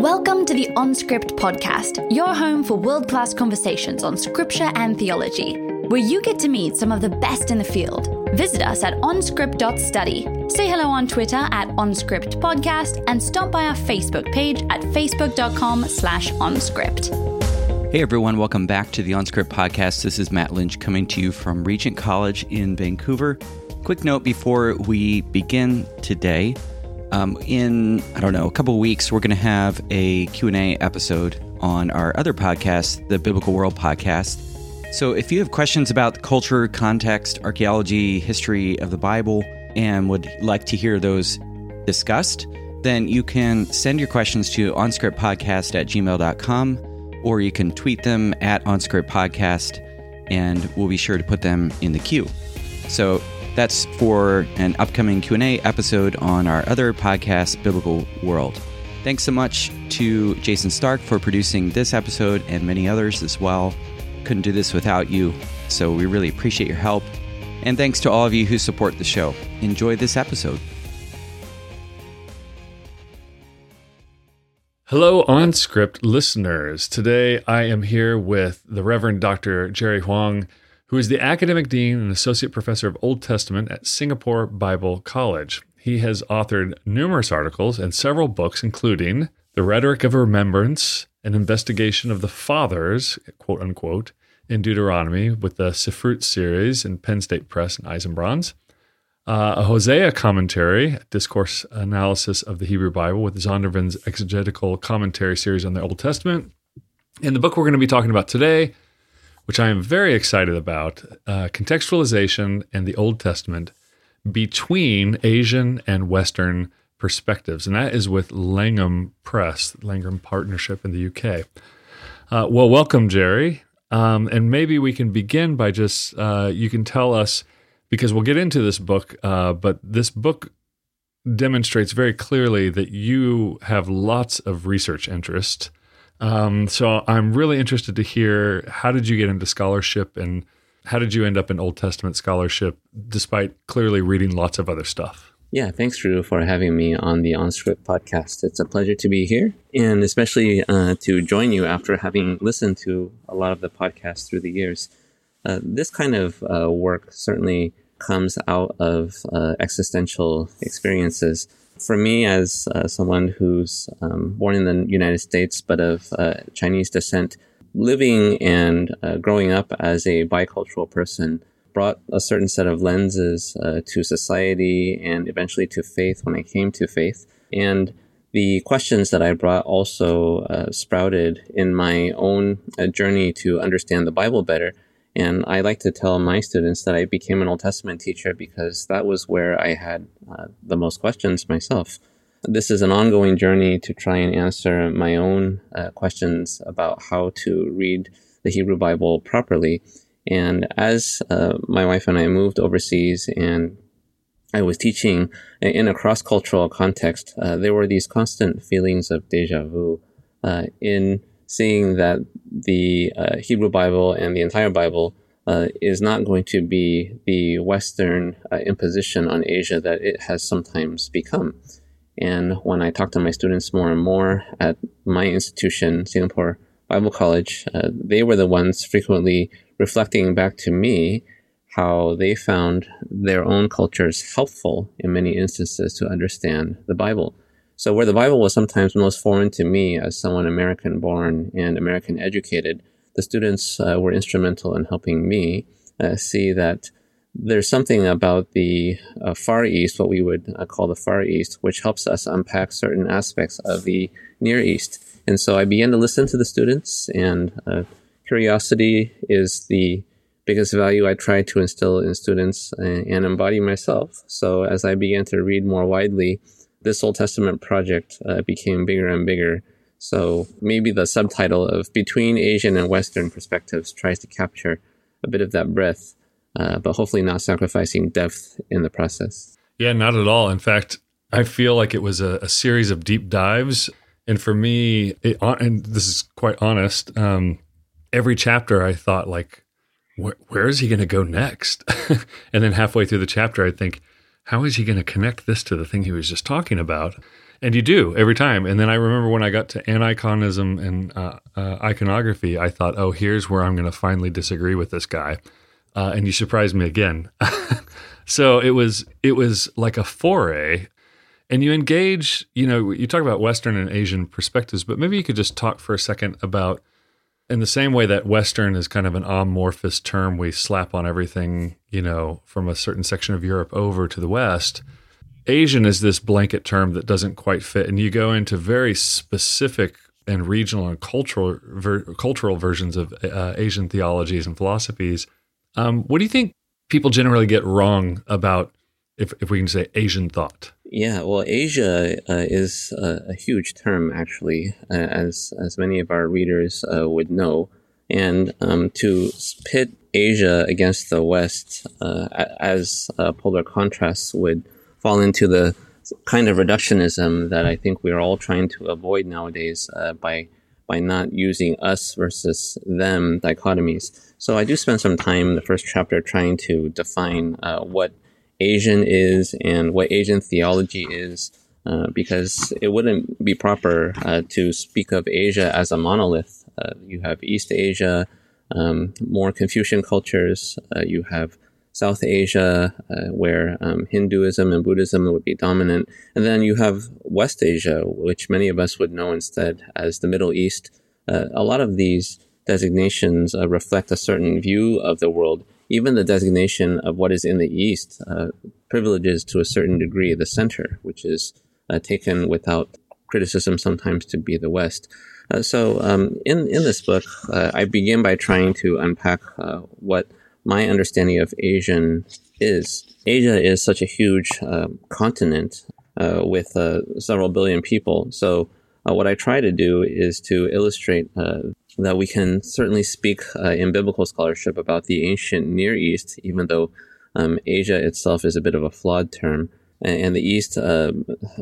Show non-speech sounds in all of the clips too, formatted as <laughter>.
Welcome to the OnScript podcast, your home for world class conversations on scripture and theology, where you get to meet some of the best in the field. Visit us at onscript.study. Say hello on Twitter at OnScript Podcast and stop by our Facebook page at facebook.com slash OnScript. Hey everyone, welcome back to the OnScript podcast. This is Matt Lynch coming to you from Regent College in Vancouver. Quick note before we begin today. Um, in I don't know a couple weeks, we're going to have a Q and A episode on our other podcast, the Biblical World podcast. So if you have questions about culture, context, archaeology, history of the Bible, and would like to hear those discussed, then you can send your questions to onscriptpodcast at gmail.com or you can tweet them at onscriptpodcast and we'll be sure to put them in the queue. So that's for an upcoming Q&A episode on our other podcast, Biblical World. Thanks so much to Jason Stark for producing this episode and many others as well. Couldn't do this without you, so we really appreciate your help. And thanks to all of you who support the show. Enjoy this episode. Hello, OnScript listeners. Today I am here with the Reverend Dr. Jerry Hwang who is the academic dean and associate professor of Old Testament at Singapore Bible College. He has authored numerous articles and several books, including The Rhetoric of Remembrance, an investigation of the fathers, quote unquote, in Deuteronomy with the Siphrut series in Penn State Press and Eisenbrauns, uh, a Hosea commentary, discourse analysis of the Hebrew Bible with Zondervan's exegetical commentary series on the Old Testament. And the book we're going to be talking about today which I am very excited about uh, contextualization and the Old Testament between Asian and Western perspectives. And that is with Langham Press, Langham Partnership in the UK. Uh, well, welcome, Jerry. Um, and maybe we can begin by just, uh, you can tell us, because we'll get into this book, uh, but this book demonstrates very clearly that you have lots of research interest um, so I'm really interested to hear how did you get into scholarship and how did you end up in Old Testament scholarship despite clearly reading lots of other stuff? Yeah, thanks, Drew, for having me on the OnScript podcast. It's a pleasure to be here and especially uh, to join you after having listened to a lot of the podcasts through the years. Uh, this kind of uh, work certainly comes out of uh, existential experiences for me, as uh, someone who's um, born in the United States but of uh, Chinese descent, living and uh, growing up as a bicultural person brought a certain set of lenses uh, to society and eventually to faith when I came to faith. And the questions that I brought also uh, sprouted in my own uh, journey to understand the Bible better and I like to tell my students that I became an Old Testament teacher because that was where I had uh, the most questions myself. This is an ongoing journey to try and answer my own uh, questions about how to read the Hebrew Bible properly. And as uh, my wife and I moved overseas and I was teaching in a cross cultural context, uh, there were these constant feelings of deja vu uh, in seeing that the uh, Hebrew Bible and the entire Bible uh, is not going to be the Western uh, imposition on Asia that it has sometimes become. And when I talk to my students more and more at my institution, Singapore Bible College, uh, they were the ones frequently reflecting back to me how they found their own cultures helpful in many instances to understand the Bible. So where the Bible was sometimes most foreign to me as someone American born and American educated, the students uh, were instrumental in helping me uh, see that there's something about the uh, Far East, what we would uh, call the Far East, which helps us unpack certain aspects of the Near East. And so I began to listen to the students, and uh, curiosity is the biggest value I try to instill in students uh, and embody myself. So as I began to read more widely, this Old Testament project uh, became bigger and bigger. So maybe the subtitle of Between Asian and Western Perspectives tries to capture a bit of that breadth, uh, but hopefully not sacrificing depth in the process. Yeah, not at all. In fact, I feel like it was a, a series of deep dives. And for me, it, and this is quite honest, um, every chapter I thought, like, where, where is he going to go next? <laughs> and then halfway through the chapter, I think, how is he going to connect this to the thing he was just talking about? and you do every time. And then I remember when I got to aniconism and uh, uh, iconography, I thought, oh, here's where I'm going to finally disagree with this guy. Uh, and you surprised me again. <laughs> so it was it was like a foray, and you engage. You know, you talk about Western and Asian perspectives, but maybe you could just talk for a second about in the same way that Western is kind of an amorphous term we slap on everything, you know, from a certain section of Europe over to the West. Asian is this blanket term that doesn't quite fit, and you go into very specific and regional and cultural ver- cultural versions of uh, Asian theologies and philosophies. Um, what do you think people generally get wrong about, if, if we can say, Asian thought? Yeah, well, Asia uh, is a, a, huge term, actually, uh, as as many of our readers uh, would know. And um, to pit Asia against the West uh, as polar contrasts would fall into the kind of reductionism that I think we are all trying to avoid nowadays uh, by by not using us versus them dichotomies. So I do spend some time in the first chapter trying to define uh, what Asian is and what Asian theology is, uh, because it wouldn't be proper uh, to speak of Asia as a monolith. Uh, you have East Asia, um, more Confucian cultures. Uh, you have South Asia, uh, where um, Hinduism and Buddhism would be dominant. And then you have West Asia, which many of us would know instead as the Middle East. Uh, a lot of these designations reflect a certain view of the world. Even the designation of what is in the East uh, privileges to a certain degree the center, which is uh, taken without criticism sometimes to be the West. Uh, so um, in, in this book, I begin by trying to unpack what my understanding of Asian is. Asia is such a huge uh, continent uh, with uh, several billion people. So, uh, what I try to do is to illustrate uh, that we can certainly speak uh, in biblical scholarship about the ancient Near East, even though um, Asia itself is a bit of a flawed term. And the East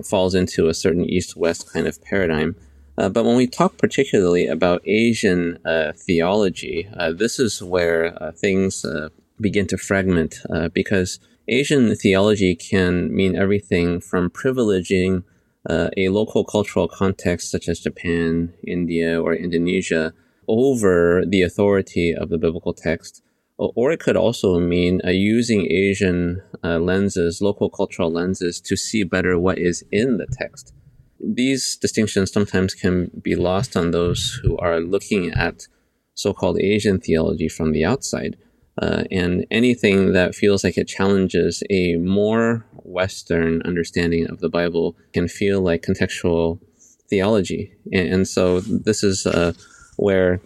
falls into a certain East West kind of paradigm. Uh, but when we talk particularly about Asian uh, theology, uh, this is where uh, things uh, begin to fragment uh, because Asian theology can mean everything from privileging a local cultural context such as Japan, India, or Indonesia over the authority of the biblical text. Or it could also mean using Asian lenses, local cultural lenses, to see better what is in the text these distinctions sometimes can be lost on those who are looking at so-called Asian theology from the outside. Uh, and anything that feels like it challenges a more Western understanding of the Bible can feel like contextual theology. And, and so this is uh, where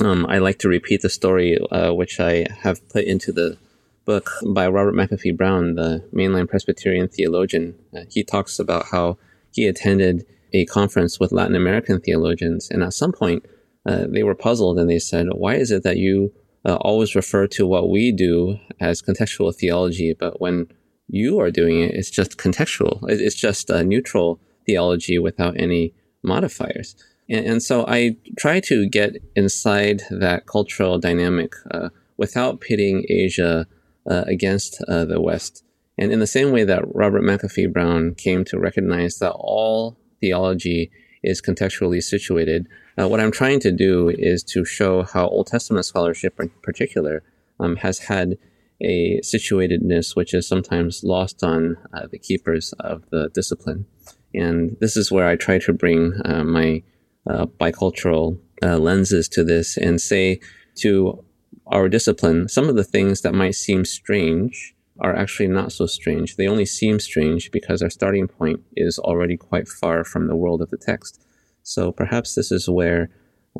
um, I like to repeat the story, uh, which I have put into the book by Robert McAfee Brown, the mainline Presbyterian theologian. Uh, he talks about how he attended a conference with Latin American theologians, and at some point, uh, they were puzzled and they said, "Why is it that you uh, always refer to what we do as contextual theology, but when you are doing it, it's just contextual. It's just a neutral theology without any modifiers." And, and so I try to get inside that cultural dynamic uh, without pitting Asia uh, against uh, the West. And in the same way that Robert McAfee Brown came to recognize that all theology is contextually situated, uh, what I'm trying to do is to show how Old Testament scholarship in particular um, has had a situatedness which is sometimes lost on uh, the keepers of the discipline. And this is where I try to bring uh, my uh, bicultural uh, lenses to this and say to our discipline, some of the things that might seem strange are actually not so strange. They only seem strange because our starting point is already quite far from the world of the text. So perhaps this is where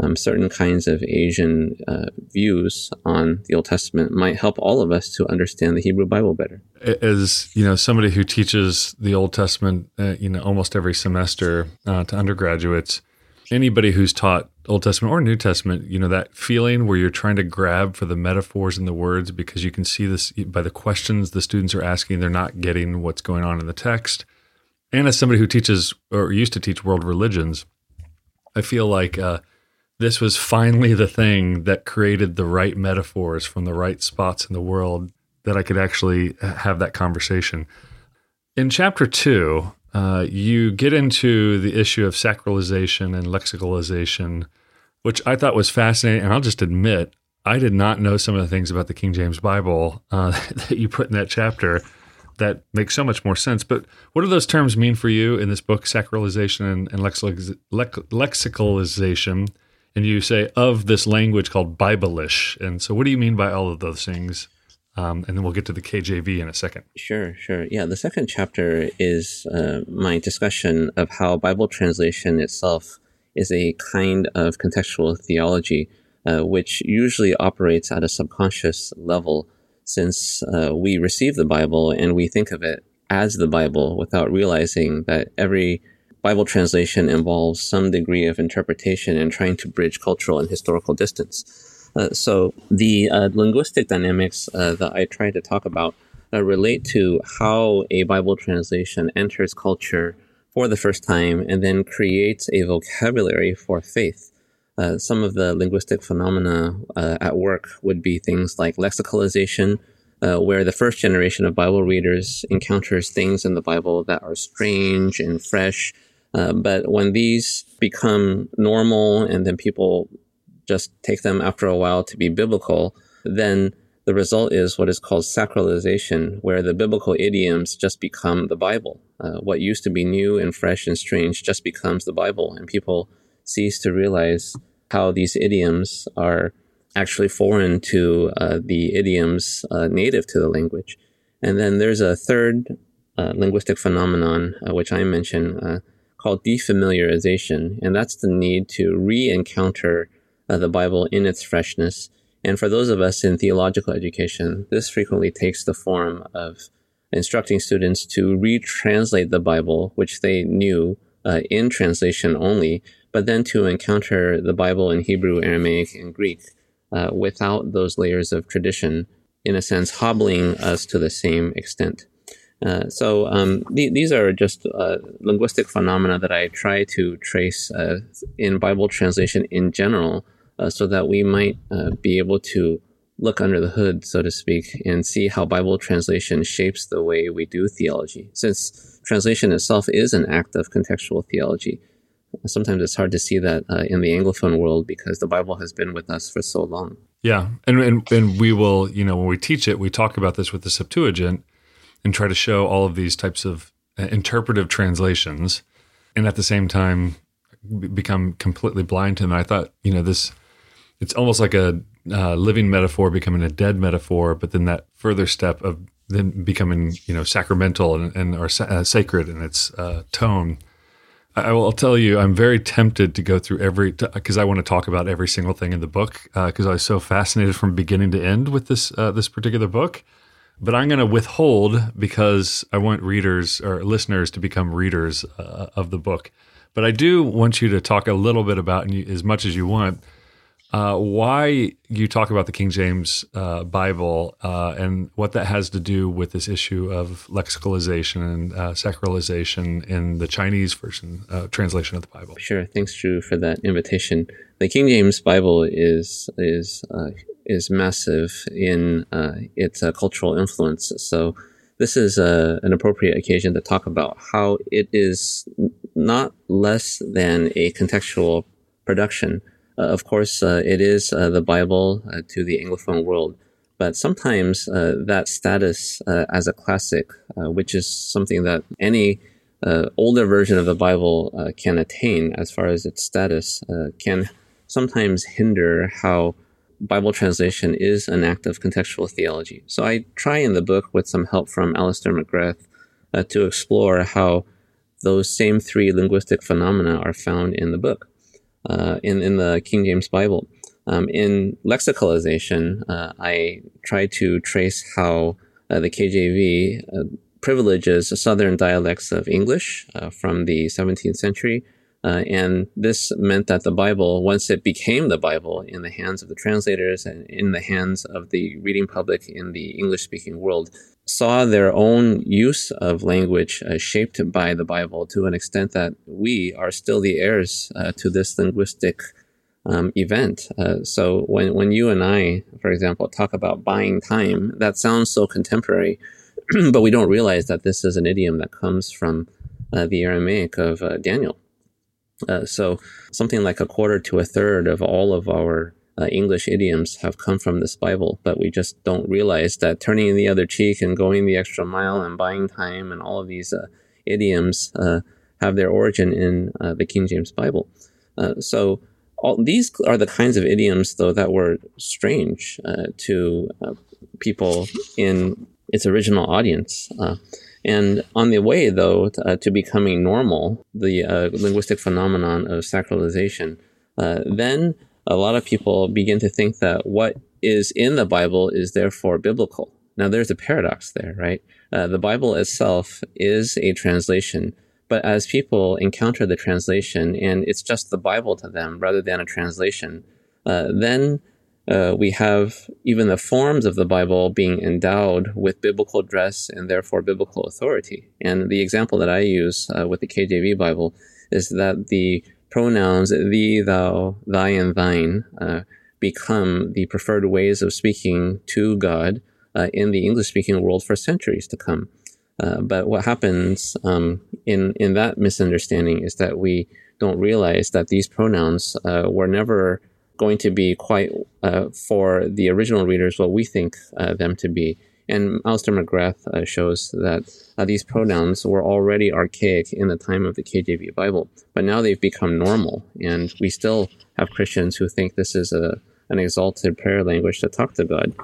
um, certain kinds of Asian uh, views on the Old Testament might help all of us to understand the Hebrew Bible better. As you know, somebody who teaches the Old Testament, uh, you know, almost every semester uh, to undergraduates, anybody who's taught Old Testament or New Testament, you know, that feeling where you're trying to grab for the metaphors and the words because you can see this by the questions the students are asking, they're not getting what's going on in the text. And as somebody who teaches or used to teach world religions, I feel like uh, this was finally the thing that created the right metaphors from the right spots in the world that I could actually have that conversation. In chapter two, uh, you get into the issue of sacralization and lexicalization, which I thought was fascinating. And I'll just admit, I did not know some of the things about the King James Bible uh, <laughs> that you put in that chapter that makes so much more sense. But what do those terms mean for you in this book, sacralization and, and lexicalization? And you say of this language called Biblish. And so, what do you mean by all of those things? Um, and then we'll get to the KJV in a second. Sure, sure. Yeah, the second chapter is uh, my discussion of how Bible translation itself is a kind of contextual theology, uh, which usually operates at a subconscious level, since uh, we receive the Bible and we think of it as the Bible without realizing that every Bible translation involves some degree of interpretation and trying to bridge cultural and historical distance. Uh, so the uh, linguistic dynamics uh, that I try to talk about uh, relate to how a Bible translation enters culture for the first time and then creates a vocabulary for faith. Uh, some of the linguistic phenomena at work would be things like lexicalization, where the first generation of Bible readers encounters things in the Bible that are strange and fresh. but when these become normal and then people just take them after a while to be biblical, then the result is what is called sacralization, where the biblical idioms just become the Bible. Uh, what used to be new and fresh and strange just becomes the Bible, and people cease to realize how these idioms are actually foreign to uh, the idioms uh, native to the language. And then there's a third uh, linguistic phenomenon, uh, which I mentioned, uh, called defamiliarization, and that's the need to re encounter uh, the Bible in its freshness. And for those of us in theological education, this frequently takes the form of instructing students to retranslate the Bible, which they knew uh, in translation only, but then to encounter the Bible in Hebrew, Aramaic, and Greek uh, without those layers of tradition, in a sense, hobbling us to the same extent. Uh, so um, th- these are just uh, linguistic phenomena that I try to trace uh, in Bible translation in general, uh, so that we might uh, be able to look under the hood, so to speak, and see how Bible translation shapes the way we do theology. Since translation itself is an act of contextual theology, sometimes it's hard to see that uh, in the Anglophone world because the Bible has been with us for so long. Yeah, and, and and we will, you know, when we teach it, we talk about this with the Septuagint and try to show all of these types of uh, interpretive translations, and at the same time become completely blind to them. I thought, you know, this it's almost like a uh, living metaphor becoming a dead metaphor, but then that further step of then becoming you know sacramental and, and or uh, sacred in its uh, tone. I, will tell you, I'm very tempted to go through every because I want to talk about every single thing in the book because uh, I was so fascinated from beginning to end with this uh, this particular book. But I'm going to withhold because I want readers or listeners to become readers uh, of the book. But I do want you to talk a little bit about, and you, as much as you want, uh, why you talk about the King James uh, Bible uh, and what that has to do with this issue of lexicalization and uh, sacralization in the Chinese version uh, translation of the Bible. Sure. Thanks, Drew, for that invitation. The King James Bible is is uh, is massive in its cultural influence. So this is an appropriate occasion to talk about how it is not less than a contextual production Uh, of course, uh, it is uh, the Bible uh, to the Anglophone world, but sometimes uh, that status as a classic, which is something that any older version of the Bible can attain as far as its status, can sometimes hinder how Bible translation is an act of contextual theology. So I try in the book with some help from Alister McGrath uh, to explore how those same three linguistic phenomena are found in the book uh, in in the King James Bible. Um, in lexicalization, uh, I try to trace how uh, the KJV uh, privileges southern dialects of English uh, from the 17th century. Uh, and this meant that the Bible, once it became the Bible in the hands of the translators and in the hands of the reading public in the English speaking world, saw their own use of language uh, shaped by the Bible to an extent that we are still the heirs uh, to this linguistic um, event. Uh, so when, when you and I, for example, talk about buying time, that sounds so contemporary, <clears throat> but we don't realize that this is an idiom that comes from uh, the Aramaic of uh, Daniel. Uh, so something like a quarter to a third of all of our uh, English idioms have come from this Bible, but we just don't realize that turning the other cheek and going the extra mile and buying time and all of these uh, idioms uh, have their origin in uh, the King James Bible. Uh, so all these are the kinds of idioms, though, that were strange to people in its original audience. And on the way, though, to, uh, to becoming normal, the uh, linguistic phenomenon of sacralization, uh, then a lot of people begin to think that what is in the Bible is therefore biblical. Now, there's a paradox there, right? Uh, the Bible itself is a translation, but as people encounter the translation and it's just the Bible to them rather than a translation, uh, then uh, we have even the forms of the Bible being endowed with biblical dress and therefore biblical authority. And the example that I use uh, with the KJV Bible is that the pronouns thee, thou, thy, and thine uh, become the preferred ways of speaking to God uh, in the English speaking world for centuries to come. Uh, but what happens um, in, in that misunderstanding is that we don't realize that these pronouns uh, were never going to be quite uh, for the original readers what we think uh, them to be. And Alister McGrath uh, shows that uh, these pronouns were already archaic in the time of the KJV Bible, but now they've become normal. And we still have Christians who think this is a, an exalted prayer language to talk to God.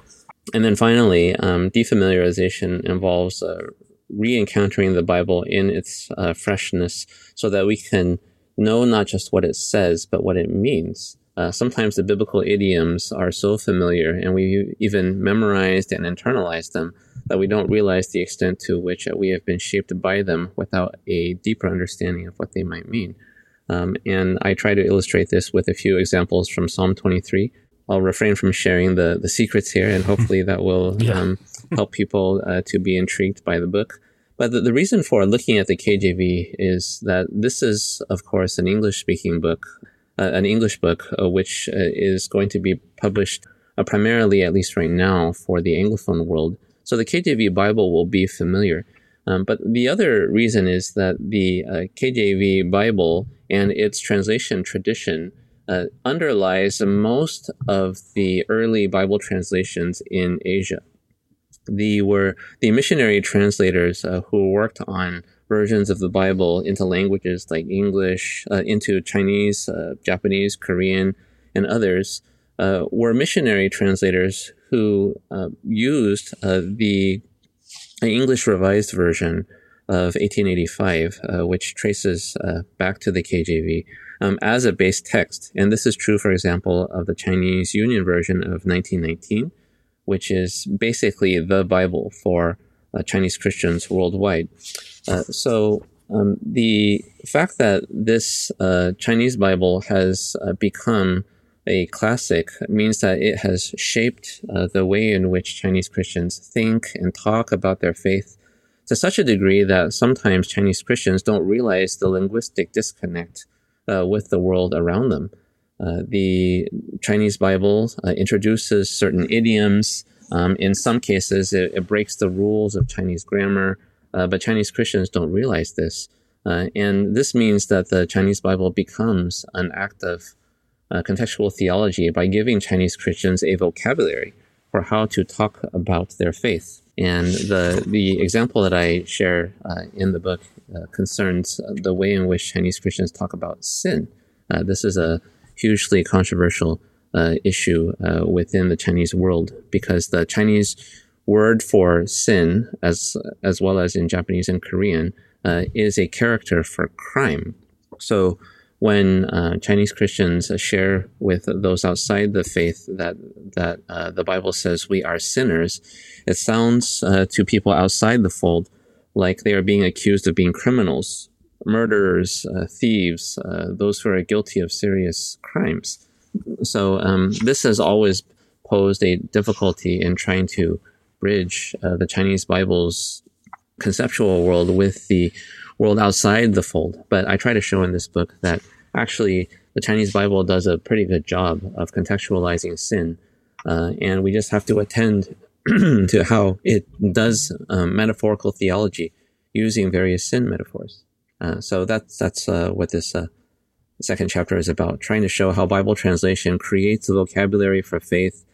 And then finally, um, defamiliarization involves uh, re encountering the Bible in its uh, freshness so that we can know not just what it says, but what it means. Uh, sometimes the biblical idioms are so familiar and we even memorized and internalized them that we don't realize the extent to which uh, we have been shaped by them without a deeper understanding of what they might mean. Um, and I try to illustrate this with a few examples from Psalm 23. I'll refrain from sharing the, the secrets here, and hopefully that will <laughs> yeah. um, help people uh, to be intrigued by the book. But the, the, reason for looking at the KJV is that this is, of course, an English speaking book an English book, uh, which uh, is going to be published primarily, at least right now, for the Anglophone world. So the KJV Bible will be familiar. Um, but the other reason is that the KJV Bible and its translation tradition uh, underlies most of the early Bible translations in Asia. The were the missionary translators uh, who worked on versions of the Bible into languages like English, uh, into Chinese, uh, Japanese, Korean, and others, uh, were missionary translators who uh, used uh, the English Revised Version of 1885, uh, which traces back to the KJV. Um, as a base text. And this is true, for example, of the Chinese Union version of 1919, which is basically the Bible for Chinese Christians worldwide. Uh, so um, the fact that this uh, Chinese Bible has uh, become a classic means that it has shaped uh, the way in which Chinese Christians think and talk about their faith to such a degree that sometimes Chinese Christians don't realize the linguistic disconnect uh, with the world around them. The Chinese Bible introduces certain idioms. Um, in some cases, it, it breaks the rules of Chinese grammar. Uh, but Chinese Christians don't realize this. Uh, and this means that the Chinese Bible becomes an act of uh, contextual theology by giving Chinese Christians a vocabulary for how to talk about their faith. And the, the example that I share uh, in the book uh, concerns the way in which Chinese Christians talk about sin. Uh, this is a hugely controversial issue within the Chinese world because the Chinese word for sin, as as well as in Japanese and Korean, uh, is a character for crime. So when uh, Chinese Christians share with those outside the faith that that uh, the Bible says we are sinners, it sounds uh, to people outside the fold like they are being accused of being criminals, murderers, uh, thieves, uh, those who are guilty of serious crimes. So um, this has always posed a difficulty in trying to bridge uh, the Chinese Bible's conceptual world with the world outside the fold. But I try to show in this book that actually the Chinese Bible does a pretty good job of contextualizing sin. Uh, and we just have to attend <clears throat> to how it does um, metaphorical theology using various sin metaphors. Uh, so that's that's uh, what this uh, second chapter is about, trying to show how Bible translation creates a vocabulary for faith.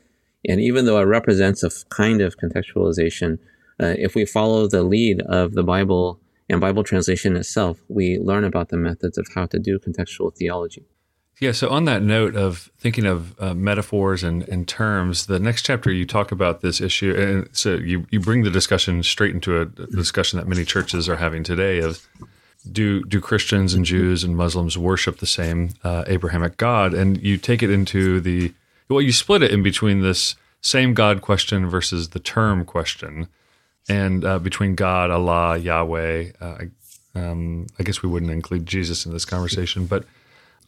And even though it represents a kind of contextualization, uh, if we follow the lead of the Bible and Bible translation itself, we learn about the methods of how to do contextual theology. Yeah, so on that note of thinking of uh, metaphors and, and terms, the next chapter you talk about this issue, and so you, you bring the discussion straight into a discussion that many churches are having today of do do Christians and Jews and Muslims worship the same uh, Abrahamic God? And you take it into the well, you split it in between this same God question versus the term question, and uh, between God, Allah, Yahweh. Uh, um, I guess we wouldn't include Jesus in this conversation, but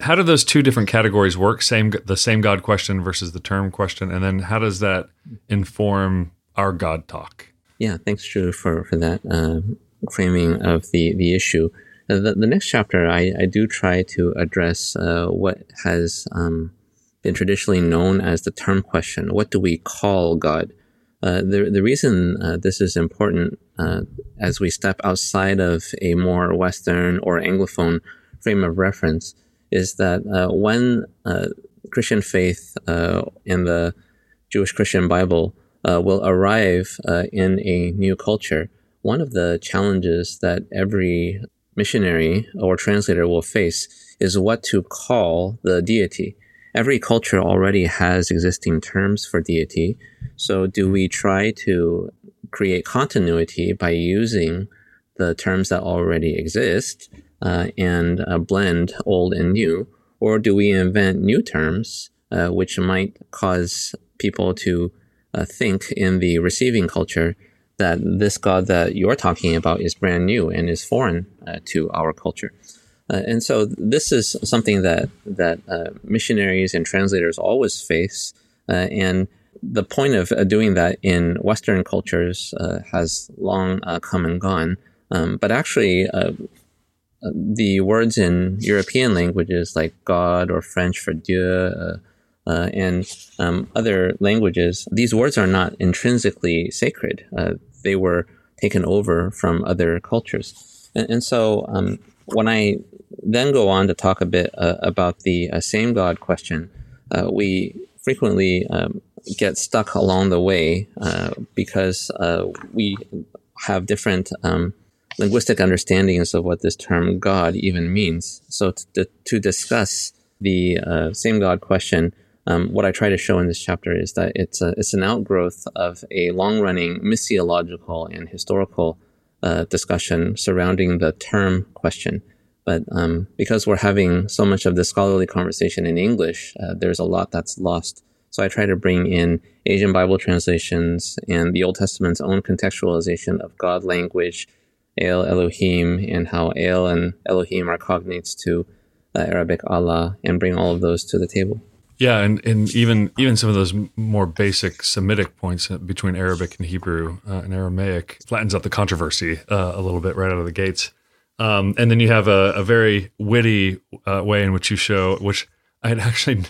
how do those two different categories work? Same the same God question versus the term question, and then how does that inform our God talk? Yeah, thanks, Drew, for for that uh, framing of the the issue. The, the next chapter, I, I do try to address uh, what has um, been traditionally known as the term question. What do we call God? Uh, the the reason uh, this is important uh, as we step outside of a more Western or Anglophone frame of reference is that uh, when uh, Christian faith and the Jewish Christian Bible will arrive in a new culture, one of the challenges that every missionary or translator will face is what to call the deity. Every culture already has existing terms for deity. So do we try to create continuity by using the terms that already exist uh, and uh, blend old and new? Or do we invent new terms uh, which might cause people to uh, think in the receiving culture that this God that you're talking about is brand new and is foreign uh, to our culture? Uh, and so this is something that that missionaries and translators always face, and the point of uh, doing that in Western cultures uh, has long uh, come and gone. Um, but actually, the words in European languages like God or French for Dieu uh, uh, and um, other languages, these words are not intrinsically sacred. Uh, they were taken over from other cultures. And, and so um, when I then go on to talk a bit uh, about the uh, same God question, uh, we frequently um, get stuck along the way because we have different um, linguistic understandings of what this term God even means. So to, to discuss the uh, same God question, um, what I try to show in this chapter is that it's a, it's an outgrowth of a long running missiological and historical uh, discussion surrounding the term question. But um, because we're having so much of the scholarly conversation in English, uh, there's a lot that's lost. So I try to bring in Asian Bible translations and the Old Testament's own contextualization of God language El Elohim and how El and Elohim are cognates to uh, Arabic Allah and bring all of those to the table. Yeah, and, and even even some of those more basic Semitic points between Arabic and Hebrew uh, and Aramaic flattens out the controversy uh, a little bit right out of the gates. Um, and then you have a, a very witty uh, way in which you show, which I had <laughs> actually,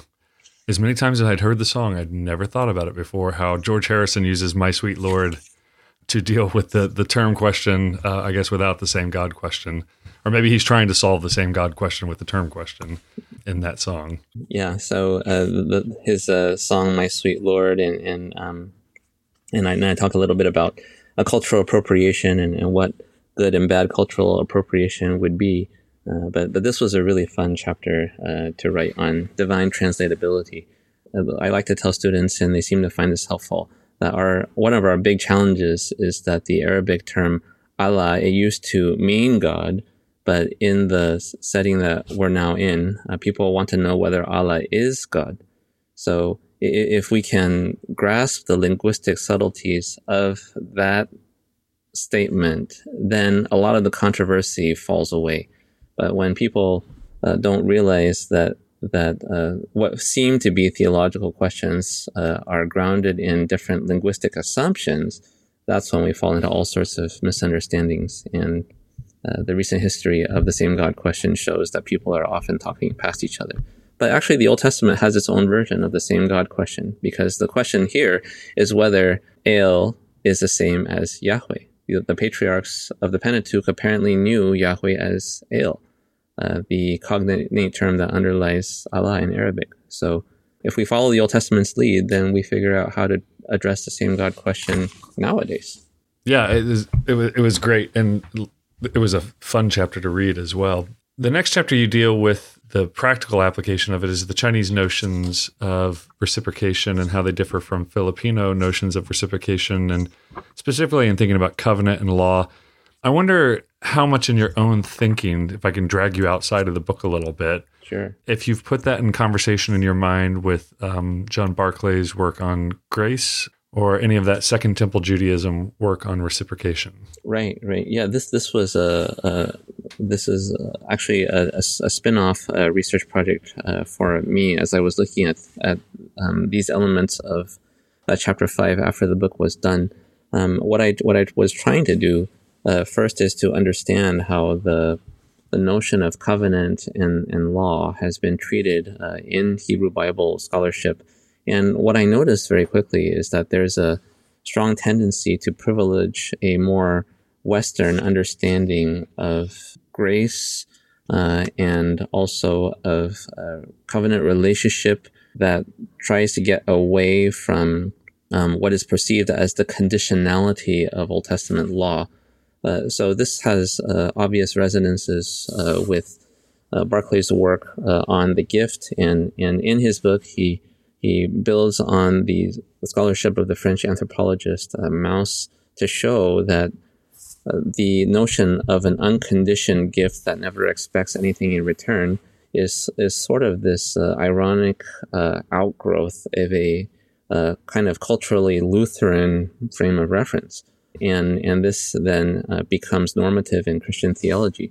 as many times as I'd heard the song, I'd never thought about it before. How George Harrison uses "My Sweet Lord" to deal with the the term question, uh, I guess, without the same God question, or maybe he's trying to solve the same God question with the term question in that song. Yeah. So uh, the, his uh, song "My Sweet Lord" and and um, and I, and I talk a little bit about a cultural appropriation and, and what good and bad cultural appropriation would be. Uh, but but this was a really fun chapter uh, to write on divine translatability. I like to tell students, and they seem to find this helpful that our one of our big challenges is that the Arabic term Allah it used to mean God, but in the setting that we're now in, uh, people want to know whether Allah is God. So if we can grasp the linguistic subtleties of that statement, then a lot of the controversy falls away. But when people uh, don't realize that that uh, what seem to be theological questions uh, are grounded in different linguistic assumptions, that's when we fall into all sorts of misunderstandings. And uh, the recent history of the same God question shows that people are often talking past each other. But actually, the Old Testament has its own version of the same God question because the question here is whether El is the same as Yahweh. The, patriarchs of the Pentateuch apparently knew Yahweh as El, uh, the cognate term that underlies Allah in Arabic. So if we follow the Old Testament's lead, then we figure out how to address the same God question nowadays. Yeah, it was, it was great. And it was a fun chapter to read as well. The next chapter you deal with the practical application of it is the Chinese notions of reciprocation and how they differ from Filipino notions of reciprocation, and specifically in thinking about covenant and law. I wonder how much in your own thinking, if I can drag you outside of the book a little bit, sure, if you've put that in conversation in your mind with um, John Barclay's work on grace or any of that Second Temple Judaism work on reciprocation. Right, right. Yeah, this this was a, a this is actually a, a, a spin-off uh, research project uh, for me as I was looking at at um, these elements of uh, chapter five after the book was done. Um, what I what I was trying to do uh, first is to understand how the the notion of covenant and, and law has been treated uh, in Hebrew Bible scholarship and what I noticed very quickly is that there's a strong tendency to privilege a more Western understanding of grace uh, and also of uh, covenant relationship that tries to get away from um, what is perceived as the conditionality of Old Testament law. Uh, so this has uh, obvious resonances uh, with uh, Barclay's work on the gift, and and in his book he he builds on the scholarship of the French anthropologist uh, Mauss to show that uh, the notion of an unconditioned gift that never expects anything in return is is sort of this uh, ironic uh, outgrowth of a uh, kind of culturally Lutheran frame of reference, and and this then uh, becomes normative in Christian theology.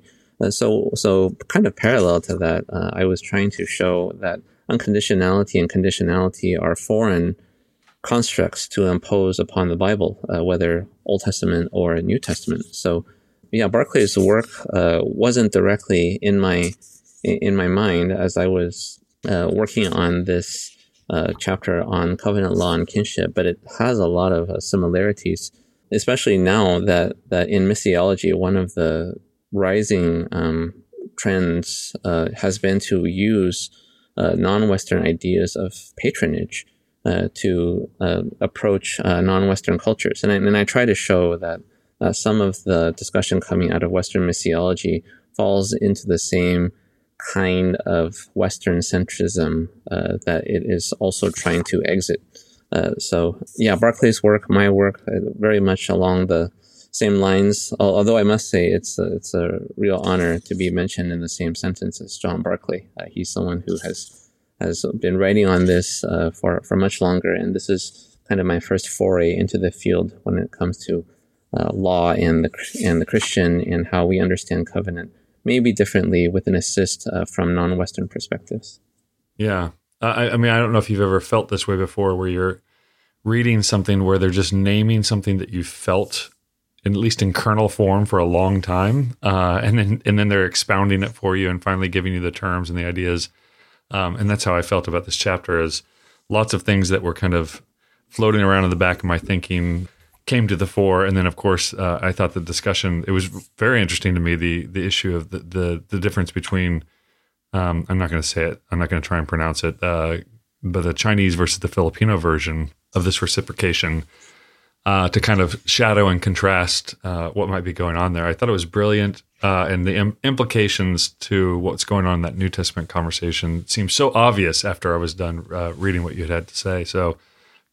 so so kind of parallel to that, I was trying to show that unconditionality and conditionality are foreign constructs to impose upon the Bible, uh, whether Old Testament or New Testament. So, yeah, Barclay's work uh, wasn't directly in my in my mind as I was uh, working on this uh, chapter on covenant law and kinship, but it has a lot of uh, similarities, especially now that that in missiology, one of the rising um, trends uh, has been to use uh, non-Western ideas of patronage uh, to uh, approach uh, non-Western cultures. And I, and I try to show that uh, some of the discussion coming out of Western missiology falls into the same kind of Western centrism that it is also trying to exit. so yeah, Barclay's work, my work, very much along the same lines. Although I must say it's a, it's a real honor to be mentioned in the same sentence as John Barclay. Uh, he's someone who has has been writing on this uh, for for much longer, and this is kind of my first foray into the field when it comes to uh, law and the and the Christian and how we understand covenant, maybe differently with an assist uh, from non-Western perspectives. Yeah, I, I mean, I don't know if you've ever felt this way before, where you're reading something where they're just naming something that you felt at least in kernel form for a long time, uh, and then and then they're expounding it for you and finally giving you the terms and the ideas. Um, and that's how I felt about this chapter. Is lots of things that were kind of floating around in the back of my thinking came to the fore, and then of course uh, I thought the discussion it was very interesting to me the the issue of the the, the difference between um, I'm not going to say it. I'm not going to try and pronounce it. Uh, but the Chinese versus the Filipino version of this reciprocation uh, to kind of shadow and contrast uh, what might be going on there. I thought it was brilliant, uh, and the Im- implications to what's going on in that New Testament conversation seemed so obvious after I was done uh, reading what you had, had to say. So,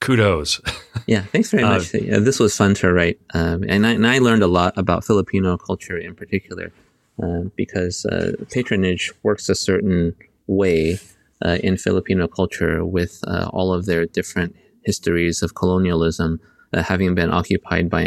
kudos. <laughs> yeah, thanks very uh, much. This was fun to write, um, and, I, and, I, learned a lot about Filipino culture in particular uh, because patronage works a certain way in Filipino culture with all of their different histories of colonialism uh, having been occupied by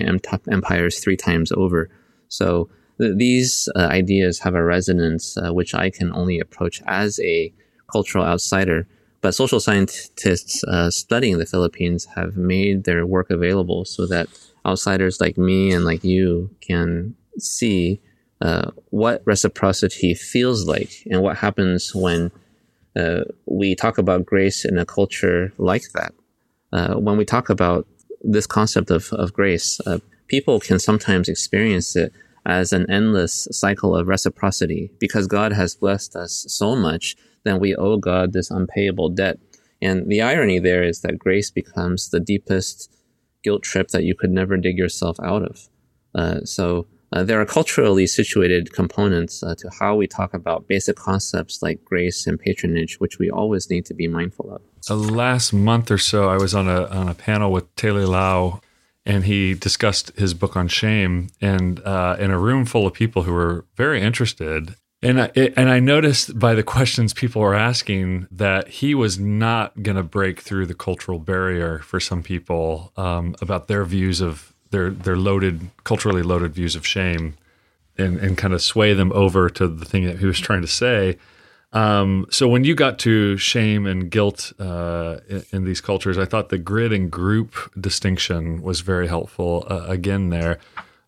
empires three times over. So th- these uh, ideas have a resonance uh, which I can only approach as a cultural outsider. But social scientists uh, studying the Philippines have made their work available so that outsiders like me and like you can see uh, what reciprocity feels like and what happens when uh, we talk about grace in a culture like that. Uh, when we talk about this concept of, of grace, uh, people can sometimes experience it as an endless cycle of reciprocity because God has blessed us so much, then we owe God this unpayable debt. And the irony there is that grace becomes the deepest guilt trip that you could never dig yourself out of. Uh, so uh, there are culturally situated components uh, to how we talk about basic concepts like grace and patronage, which we always need to be mindful of. The last month or so, I was on a on a panel with Te-Li Lau, and he discussed his book on shame, and uh, in a room full of people who were very interested. And I, it, and I noticed by the questions people were asking that he was not going to break through the cultural barrier for some people um, about their views of their their loaded culturally loaded views of shame and and kind of sway them over to the thing that he was trying to say. Um, so when you got to shame and guilt uh, in, in, these cultures, I thought the grid and group distinction was very helpful uh, again there.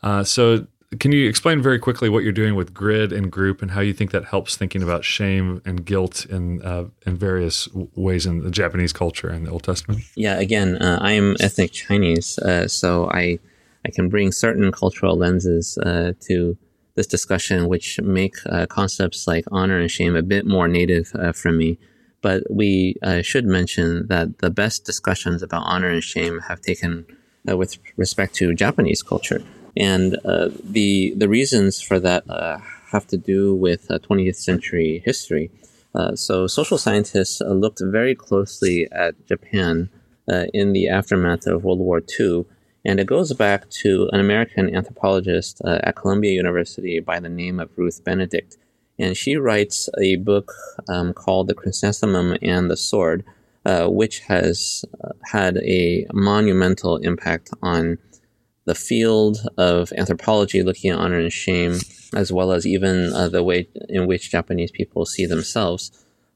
Uh, so can you explain very quickly what you're doing with grid and group and how you think that helps thinking about shame and guilt in uh, in various ways in the Japanese culture and the Old Testament? Yeah, again, uh, I am ethnic Chinese, uh, so I I can bring certain cultural lenses to this discussion, which make uh, concepts like honor and shame a bit more native uh, for me. But we uh, should mention that the best discussions about honor and shame have taken uh, with respect to Japanese culture, and uh, the the reasons for that have to do with 20th century history. so, social scientists looked very closely at Japan in the aftermath of World War II and it goes back to an American anthropologist uh, at Columbia University by the name of Ruth Benedict. And she writes a book um, called The Chrysanthemum and the Sword, uh, which has uh, had a monumental impact on the field of anthropology looking at honor and shame, as well as even uh, the way in which Japanese people see themselves.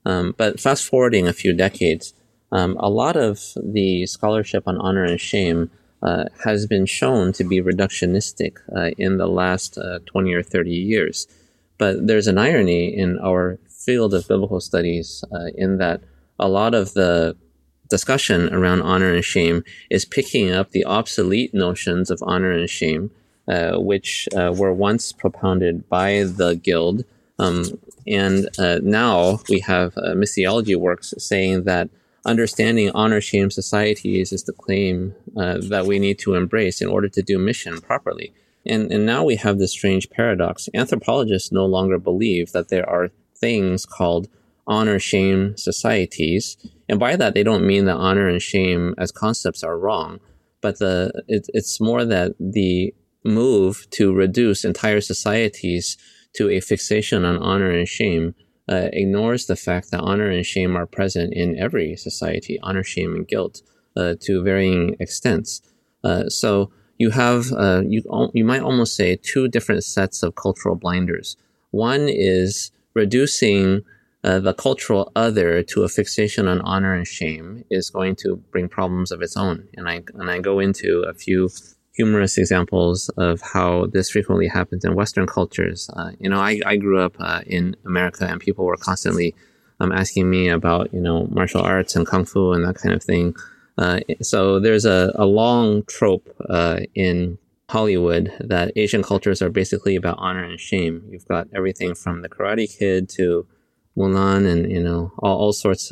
Um, but fast forwarding a few decades, um, a lot of the scholarship on honor and shame uh, has been shown to be reductionistic uh, in the last uh, 20 or 30 years. But there's an irony in our field of biblical studies uh, in that a lot of the discussion around honor and shame is picking up the obsolete notions of honor and shame, uh, which uh, were once propounded by the guild. Um, and now we have missiology works saying that understanding honor shame societies is the claim uh, that we need to embrace in order to do mission properly. And, and now we have this strange paradox. Anthropologists no longer believe that there are things called honor shame societies. And by that, they don't mean that honor and shame as concepts are wrong, but the, it, it's more that the move to reduce entire societies to a fixation on honor and shame uh, ignores the fact that honor and shame are present in every society, honor, shame, and guilt uh, to varying extents. Uh, so you have, uh, you, you might almost say, two different sets of cultural blinders. One is reducing uh, the cultural other to a fixation on honor and shame is going to bring problems of its own. And I, and I go into a few humorous examples of how this frequently happens in Western cultures. Uh, you know, I, I grew up uh, in America and people were constantly um, asking me about, you know, martial arts and kung fu and that kind of thing. Uh, so there's a, a long trope uh, in Hollywood that Asian cultures are basically about honor and shame. You've got everything from the Karate Kid to Mulan and, you know, all, all sorts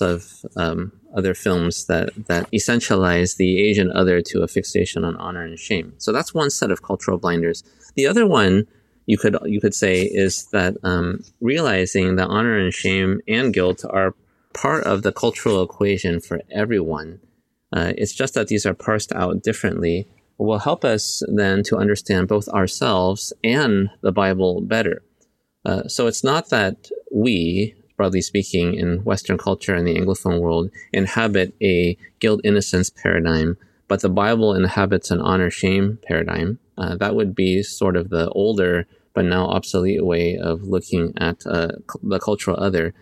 of um, other films that that essentialize the Asian other to a fixation on honor and shame. So that's one set of cultural blinders. The other one you could you could say is that um, realizing that honor and shame and guilt are part of the cultural equation for everyone. Uh, it's just that these are parsed out differently. Will help us then to understand both ourselves and the Bible better. Uh, so it's not that we, broadly speaking, in Western culture and the Anglophone world, inhabit a guilt innocence paradigm, but the Bible inhabits an honor shame paradigm. Uh, that would be sort of the older but now obsolete way of looking at uh, the cultural other.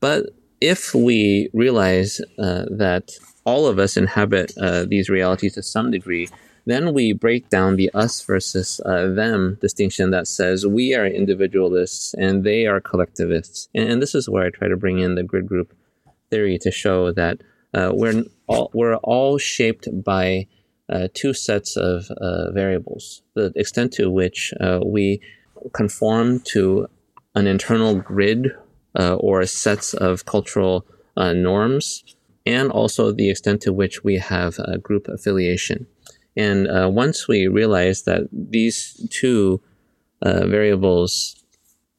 But if we realize uh, that all of us inhabit uh, these realities to some degree, then we break down the us versus uh, them distinction that says we are individualists and they are collectivists. And, and, this is where I try to bring in the grid group theory to show that uh, we're all we're all shaped by uh, two sets of uh, variables. The extent to which uh, we conform to an internal grid uh, or sets of cultural norms, and also the extent to which we have group affiliation. And uh, once we realize that these two variables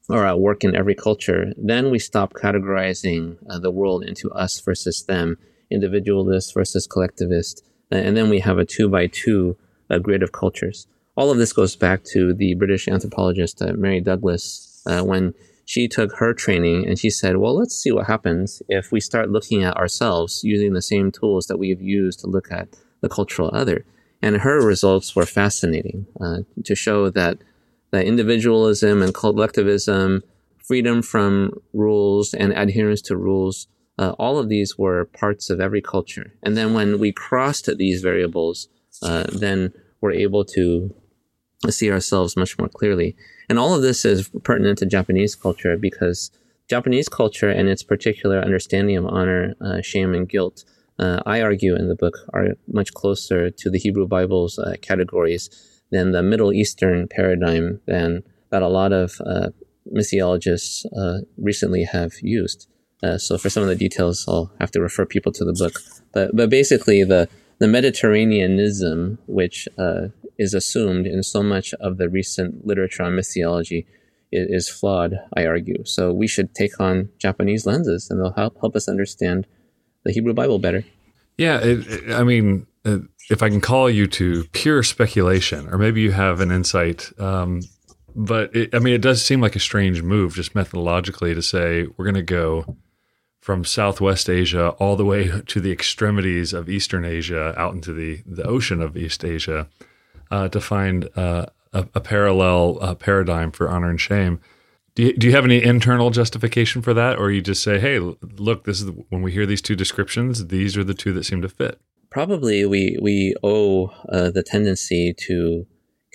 are at work in every culture, then we stop categorizing the world into us versus them, individualist versus collectivist, and then we have a two by two uh, grid of cultures. All of this goes back to the British anthropologist uh, Mary Douglas uh, when she took her training and she said, "Well, let's see what happens if we start looking at ourselves using the same tools that we've used to look at the cultural other." And her results were fascinating uh, to show that that individualism and collectivism, freedom from rules and adherence to rules uh, all of these were parts of every culture. And then when we crossed these variables, uh, then we're able to see ourselves much more clearly. And all of this is pertinent to Japanese culture because Japanese culture and its particular understanding of honor, uh, shame, and guilt, uh, I argue in the book, are much closer to the Hebrew Bible's uh, categories than the Middle Eastern paradigm than that a lot of uh, missiologists recently have used. Uh, so for some of the details, I'll have to refer people to the book. But but basically, the the Mediterraneanism, which uh, is assumed in so much of the recent literature on missiology, is, is, flawed. I argue. So we should take on Japanese lenses, and they'll help help us understand the Hebrew Bible better. Yeah, it, it, I mean, if I can call you to pure speculation, or maybe you have an insight. Um, but I mean, it does seem like a strange move, just methodologically, to say we're going to go from Southwest Asia all the way to the extremities of Eastern Asia, out into the, the ocean of East Asia, uh, to find uh, a, a, parallel uh, paradigm for honor and shame. Do you, do you have any internal justification for that, or you just say, "Hey, look, this is the, when we hear these two descriptions, these are the two that seem to fit." Probably, we we owe uh, the tendency to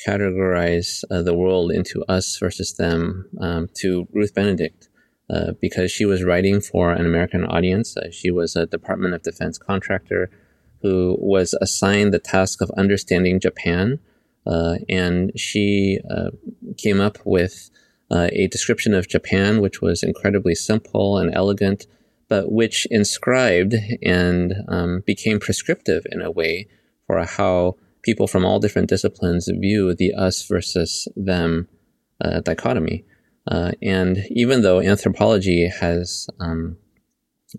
categorize uh, the world into us versus them um, to Ruth Benedict uh, because she was writing for an American audience. Uh, she was a Department of Defense contractor who was assigned the task of understanding Japan. Uh, and she uh, came up with uh, a description of Japan, which was incredibly simple and elegant, but which inscribed and um, became prescriptive in a way for how people from all different disciplines view the us versus them dichotomy. Uh, and even though anthropology has um,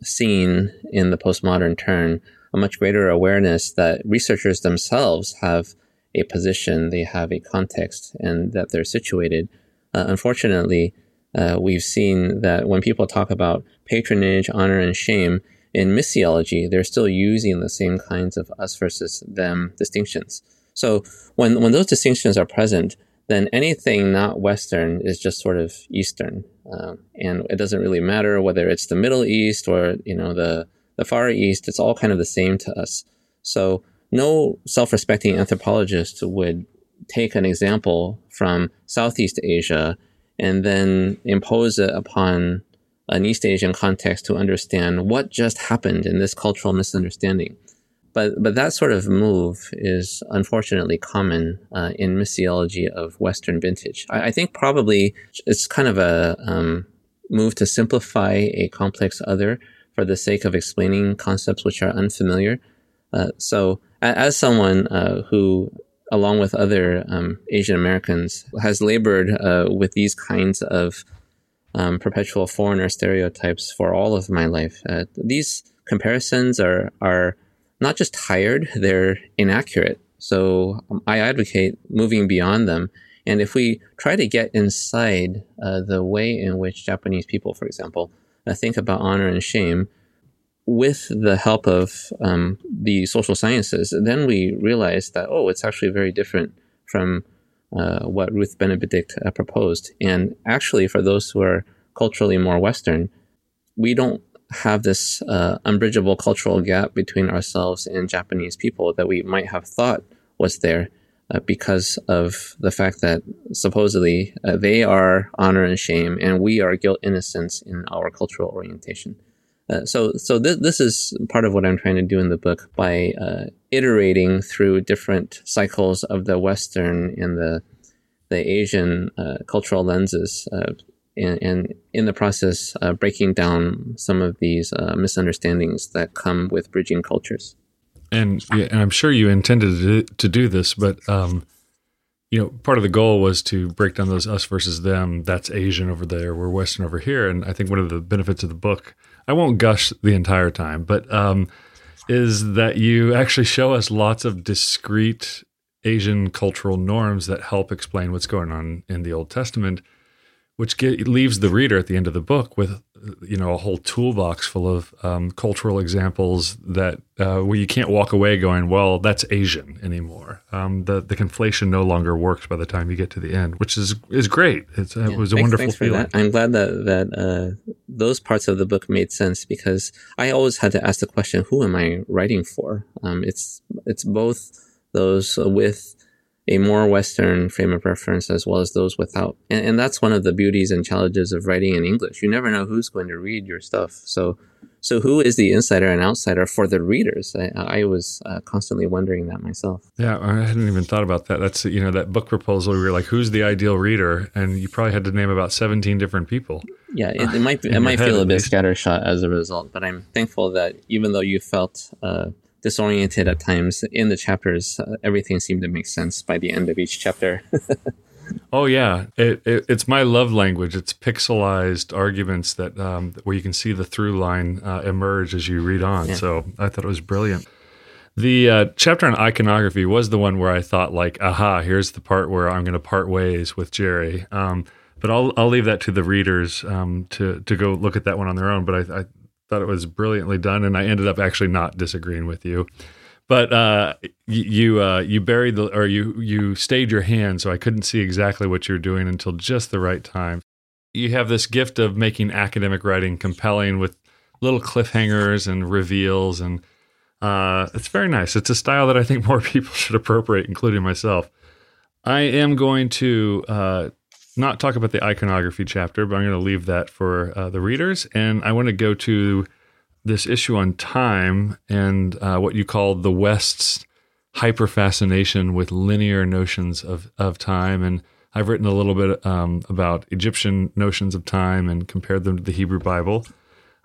seen in the postmodern turn a much greater awareness that researchers themselves have a position, they have a context, and that they're situated, uh, unfortunately, uh, we've seen that when people talk about patronage, honor, and shame in missiology, they're still using the same kinds of us versus them distinctions. So when, when those distinctions are present, then anything not Western is just sort of Eastern. Um, and it doesn't really matter whether it's the Middle East or, you know, the, the Far East, it's all kind of the same to us. So no self-respecting anthropologist would take an example from Southeast Asia and then impose it upon an East Asian context to understand what just happened in this cultural misunderstanding. But but that sort of move is unfortunately common uh, in missiology of Western vintage. I, I, think probably it's kind of a um, move to simplify a complex other for the sake of explaining concepts which are unfamiliar. Uh, so as someone uh, who along with other um, Asian Americans, has labored uh, with these kinds of um, perpetual foreigner stereotypes for all of my life. Uh, these comparisons are are not just tired, they're inaccurate. So um, I advocate moving beyond them. And if we try to get inside uh, the way in which Japanese people, for example, uh, think about honor and shame, with the help of um, the social sciences, then we realized that, oh, it's actually very different from uh, what Ruth Benedict uh, proposed. And actually, for those who are culturally more Western, we don't have this uh, unbridgeable cultural gap between ourselves and Japanese people that we might have thought was there uh, because of the fact that supposedly uh, they are honor and shame and we are guilt innocence in our cultural orientation. Uh, so, so this this is part of what I'm trying to do in the book by uh, iterating through different cycles of the Western and the the Asian uh, cultural lenses, uh, and, and, in the process, uh, breaking down some of these misunderstandings that come with bridging cultures. And, and I'm sure you intended to do, to do this, but um, you know, part of the goal was to break down those us versus them. That's Asian over there, we're Western over here. And I think one of the benefits of the book, I won't gush the entire time, but um, is that you actually show us lots of discrete Asian cultural norms that help explain what's going on in the Old Testament, which get, leaves the reader at the end of the book with you know a whole toolbox full of um, cultural examples that uh, where you can't walk away going, well, that's Asian anymore. Um, the the conflation no longer works by the time you get to the end, which is is great. It's, uh, yeah, it was a thanks, wonderful thanks feeling. That. I'm glad that that uh, those parts of the book made sense because I always had to ask the question, who am I writing for? Um, it's it's both those with a more Western frame of reference as well as those without. And, and, that's one of the beauties and challenges of writing in English. You never know who's going to read your stuff. So, so who is the insider and outsider for the readers? I, I was uh, constantly wondering that myself. Yeah, I hadn't even thought about that. That's you know that book proposal where you're like, who's the ideal reader, and you probably had to name about 17 different people. Yeah, it, it <laughs> might it might feel a bit scattershot as a result, but I'm thankful that even though you felt. Uh, disoriented at times in the chapters. Uh, everything seemed to make sense by the end of each chapter. <laughs> oh yeah, it, it, it's my love language. It's pixelized arguments that um, where you can see the through line uh, emerge as you read on. Yeah. So I thought it was brilliant. The uh, chapter on iconography was the one where I thought, like, aha, here's the part where I'm going to part ways with Jerry. Um, but I'll I'll leave that to the readers um, to to go look at that one on their own. But I, I thought it was brilliantly done, and I ended up actually not disagreeing with you. But uh, you uh, you buried the or you you stayed your hand, so I couldn't see exactly what you're doing until just the right time. You have this gift of making academic writing compelling with little cliffhangers and reveals, and uh, it's very nice. It's a style that I think more <laughs> people should appropriate, including myself. I am going to uh, not talk about the iconography chapter, but I'm going to leave that for uh, the readers. And I want to go to this issue on time and uh, what you call the West's hyper fascination with linear notions of, of time. And I've written a little bit um, about Egyptian notions of time and compared them to the Hebrew Bible.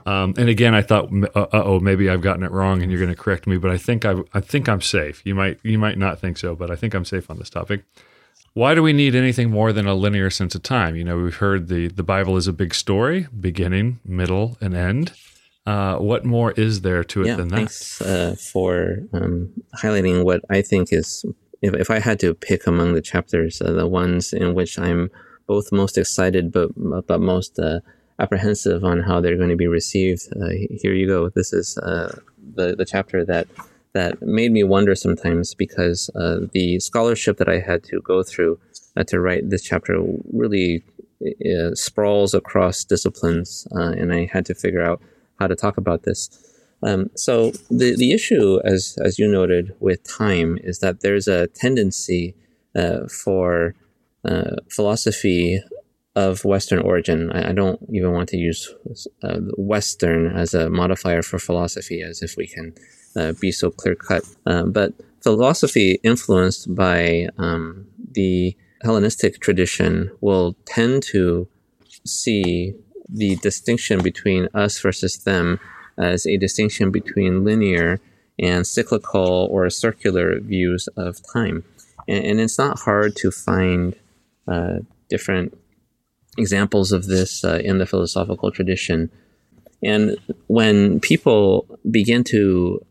Um, and again, I thought, uh oh, maybe I've gotten it wrong, and you're going to correct me. But I think I, I think I'm safe. You might, you might not think so, but I think I'm safe on this topic why do we need anything more than a linear sense of time? You know, we've heard the the Bible is a big story, beginning, middle, and end. Uh, what more is there to it yeah, than that? Thanks uh, for um, highlighting what I think is. If, if I had to pick among the chapters, uh, the ones in which I'm both most excited but but most uh, apprehensive on how they're going to be received, uh, here you go. This is uh, the the chapter that that made me wonder sometimes because uh, the scholarship that I had to go through uh, to write this chapter really uh, sprawls across disciplines, uh, and I had to figure out how to talk about this. Um, so the the issue, as as you noted, with time is that there's a tendency uh, for uh, philosophy of Western origin. I, I, don't even want to use Western as a modifier for philosophy, as if we can uh, be so clear cut. Uh, but philosophy influenced by um, the Hellenistic tradition will tend to see the distinction between us versus them as a distinction between linear and cyclical or circular views of time. And, and it's not hard to find uh, different examples of this uh, in the philosophical tradition. And when people begin to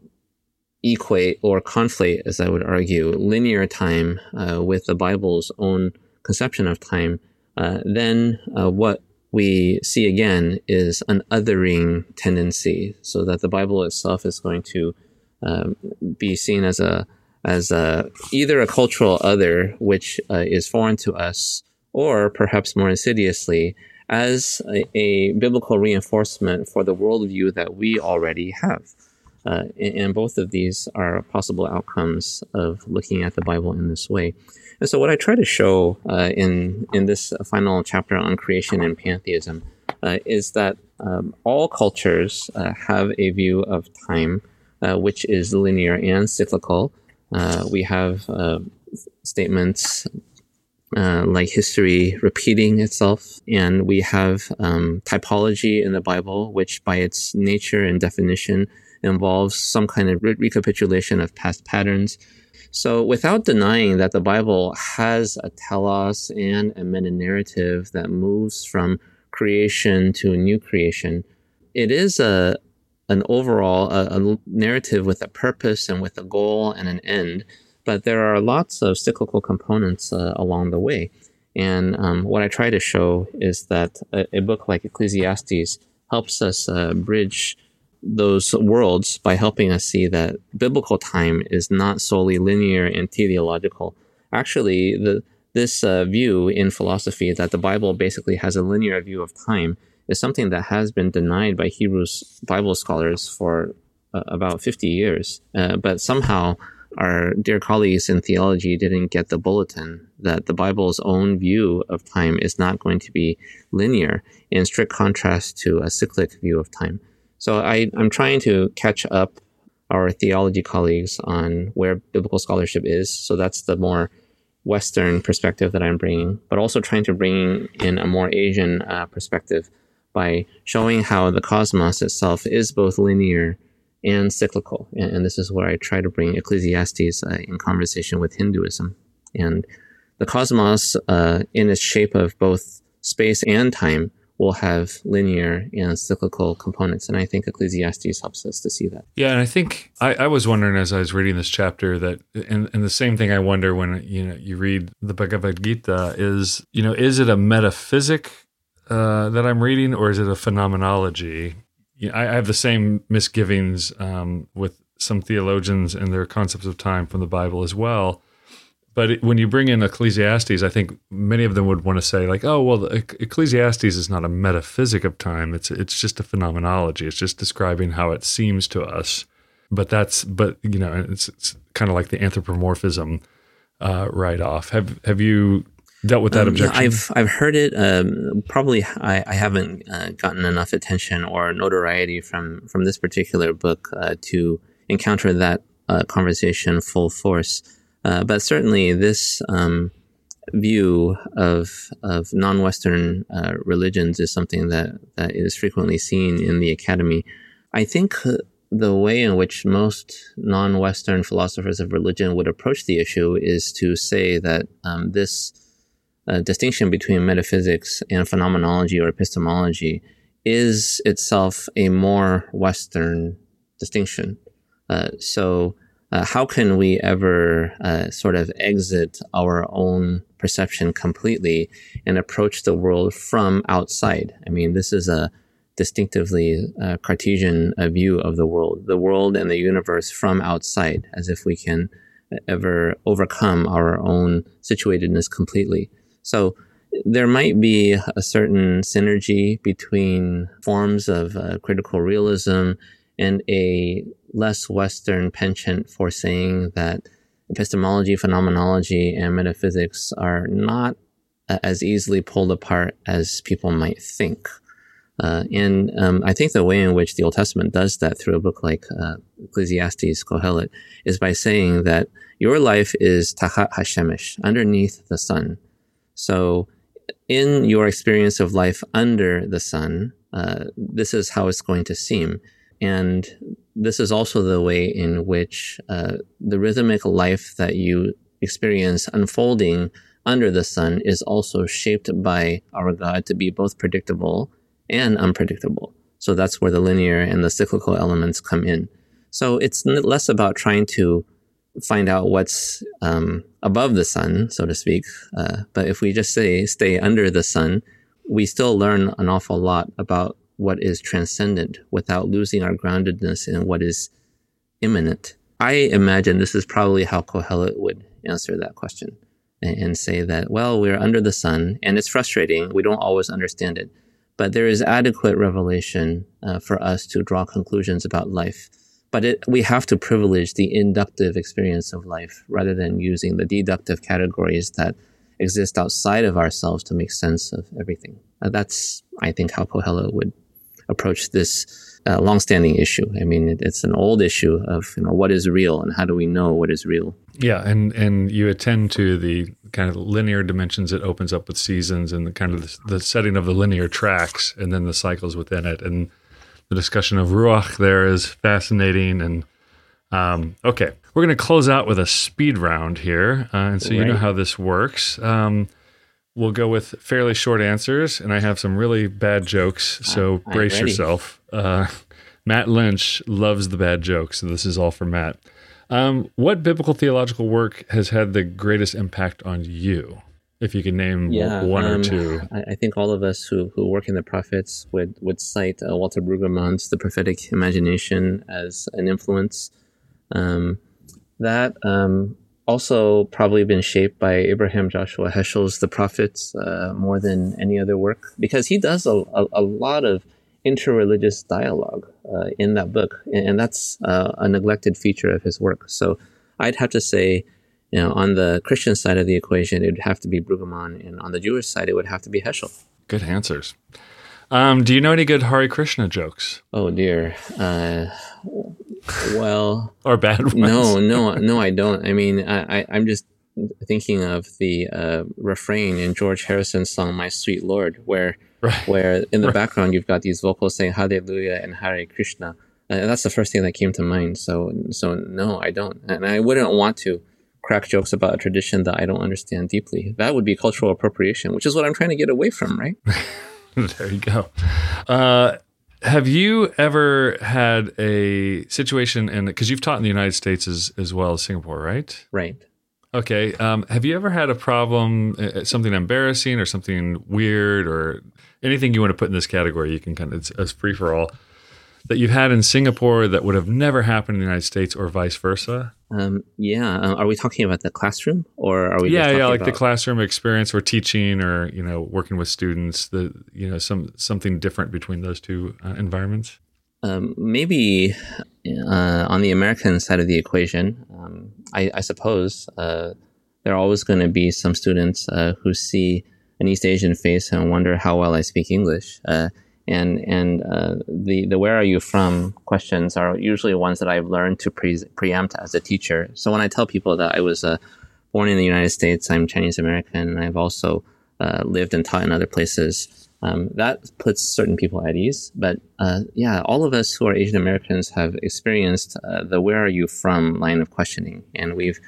equate or conflate, as I would argue, linear time uh, with the Bible's own conception of time, uh, then uh, what we see again is an othering tendency, so that the Bible itself is going to um, be seen as a as a, either a cultural other, which uh, is foreign to us, or perhaps more insidiously, as a, a biblical reinforcement for the worldview that we already have. Uh, and both of these are possible outcomes of looking at the Bible in this way. And so, what I try to show uh, in in this final chapter on creation and pantheism uh, is that um, all cultures uh, have a view of time uh, which is linear and cyclical. Uh, we have statements uh, like history repeating itself, and we have um, typology in the Bible, which by its nature and definition involves some kind of re- recapitulation of past patterns. So, without denying that the Bible has a telos and a meta narrative that moves from creation to a new creation, it is a, an overall a, a narrative with a purpose and with a goal and an end. But there are lots of cyclical components uh, along the way. And um, what I try to show is that a, a book like Ecclesiastes helps us uh, bridge those worlds by helping us see that biblical time is not solely linear and teleological. Actually, the, this uh, view in philosophy that the Bible basically has a linear view of time is something that has been denied by Hebrews Bible scholars for uh, about 50 years. Uh, but somehow our dear colleagues in theology didn't get the bulletin that the Bible's own view of time is not going to be linear in strict contrast to a cyclic view of time. So I, I'm trying to catch up our theology colleagues on where biblical scholarship is. So that's the more Western perspective that I'm bringing, but also trying to bring in a more Asian uh, perspective by showing how the cosmos itself is both linear and cyclical. And, and this is where I try to bring Ecclesiastes uh, in conversation with Hinduism. And the cosmos, uh, in its shape of both space and time, will have linear and cyclical components. And I think Ecclesiastes helps us to see that. Yeah, and I think I, I was wondering as I was reading this chapter that, and, and the same thing I wonder when you know you read the Bhagavad Gita is, you know, is it a metaphysic uh, that I'm reading, or is it a phenomenology? I, I have the same misgivings um, with some theologians and their concepts of time from the Bible as well. But it, when you bring in Ecclesiastes, I think many of them would want to say, like, "Oh, well, Ecclesiastes is not a metaphysic of time; it's it's just a phenomenology. It's just describing how it seems to us." But that's, but you know, it's, it's kind of like the anthropomorphism uh, right off. Have have you dealt with that um, objection? I've I've heard it. Um, probably I, I haven't uh, gotten enough attention or notoriety from from this particular book uh, to encounter that uh, conversation full force. Uh, but certainly, this um, view of of non-Western uh, religions is something that that is frequently seen in the academy. I think the way in which most non-Western philosophers of religion would approach the issue is to say that um, this uh, distinction between metaphysics and phenomenology or epistemology is itself a more Western distinction. Uh, so, uh, how can we ever uh, sort of exit our own perception completely and approach the world from outside? I mean, this is a distinctively uh, Cartesian uh, view of the world, the world and the universe from outside, as if we can ever overcome our own situatedness completely. So there might be a certain synergy between forms of uh, critical realism and a less Western penchant for saying that epistemology, phenomenology, and metaphysics are not as easily pulled apart as people might think. Uh, and um, I think the way in which the Old Testament does that through a book like uh, Ecclesiastes, Kohelet, is by saying that your life is tachat hashemesh, underneath the sun. So, in your experience of life under the sun, uh, this is how it's going to seem. And this is also the way in which uh, the rhythmic life that you experience unfolding under the sun is also shaped by our God to be both predictable and unpredictable. So that's where the linear and the cyclical elements come in. So it's less about trying to find out what's um, above the sun, so to speak. Uh, but if we just say stay under the sun, we still learn an awful lot about what is transcendent without losing our groundedness in what is immanent. I imagine this is probably how Kohelet would answer that question and, and say that, well, we're under the sun and it's frustrating. We don't always understand it, but there is adequate revelation uh, for us to draw conclusions about life but it, we have to privilege the inductive experience of life rather than using the deductive categories that exist outside of ourselves to make sense of everything. Uh, that's, I think, how Kohelet would approach this uh, longstanding issue. I mean, it, it's an old issue of you know what is real and how do we know what is real. Yeah, and and you attend to the kind of linear dimensions it opens up with seasons and the kind of the, the setting of the linear tracks and then the cycles within it and the discussion of ruach there is fascinating and um, okay we're going to close out with a speed round here uh, and so right. you know how this works um, we'll go with fairly short answers and i have some really bad jokes so I'm brace ready. yourself uh, <laughs> matt lynch loves the bad jokes so this is all for matt um, what biblical theological work has had the greatest impact on you? If you could name yeah, one um, or two, I, think all of us who, who work in the prophets would would cite uh, Walter Brueggemann's *The Prophetic Imagination* as an influence. Um, that um, also probably been shaped by Abraham Joshua Heschel's *The Prophets* uh, more than any other work because he does a, a, a lot of interreligious dialogue uh, in that book, and that's uh, a neglected feature of his work. So I'd have to say, you know, on the Christian side of the equation, it would have to be Brueggemann, and on the Jewish side, it would have to be Heschel. Good answers. Um, do you know any good Hare Krishna jokes? Oh dear. Uh, well, <laughs> or bad ones? No, no, no. I don't. I mean, I, I am just thinking of the uh, refrain in George Harrison's song "My Sweet Lord," where right. where in the right. background you've got these vocals saying Hallelujah and Hare Krishna. And that's the first thing that came to mind. So, so no, I don't, and I wouldn't want to crack jokes about a tradition that I don't understand deeply. That would be cultural appropriation, which is what I'm trying to get away from, right? <laughs> <laughs> there you go. Uh, have you ever had a situation in because you've taught in the United States as as well as Singapore, right? Right. Okay. Um, have you ever had a problem, uh, uh, something embarrassing or something weird or anything you want to put in this category? You can kind of, it's, it's free for all that you've had in Singapore that would have never happened in the United States or vice versa? Um, yeah. Uh, are we talking about the classroom or are we? Yeah, yeah, like about... the classroom experience or teaching or you know working with students. The you know some something different between those two uh, environments. Um, maybe uh, on the American side of the equation, um, I, I, suppose uh, there are always going to be some students uh, who see an East Asian face and wonder how well I speak English. Uh, and and uh, the the where are you from questions are usually ones that I've learned to pre- preempt as a teacher. So when I tell people that I was uh, born in the United States, I'm Chinese American, and I've also lived and taught in other places. Um, that puts certain people at ease. But uh, yeah, all of us who are Asian Americans have experienced uh, the where are you from line of questioning. And we've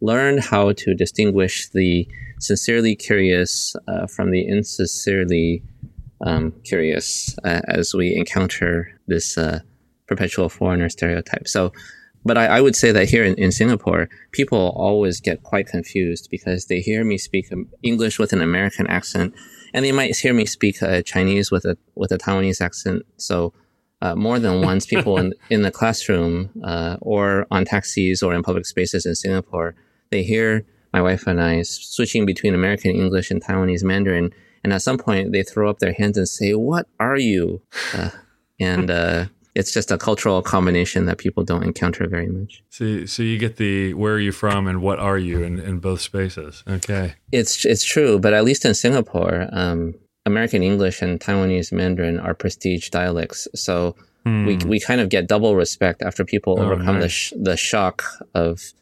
learned how to distinguish the sincerely curious uh, from the insincerely um, curious uh, as we encounter this uh, perpetual foreigner stereotype. So, but I, I, would say that here in, in Singapore, people always get quite confused because they hear me speak English with an American accent and they might hear me speak uh, Chinese with a with a Taiwanese accent. So uh, more than once, people in <laughs> in the classroom uh, or on taxis or in public spaces in Singapore, they hear my wife and I switching between American English and Taiwanese Mandarin, and at some point they throw up their hands and say, "What are you?" Uh, and <laughs> uh, it's just a cultural combination that people don't encounter very much. So, so you get the where are you from and what are you in, in both spaces. Okay, it's it's true, but at least in Singapore, um, American English and Taiwanese Mandarin are prestige dialects, so hmm. we we kind of get double respect after people oh, overcome nice. the sh- the shock of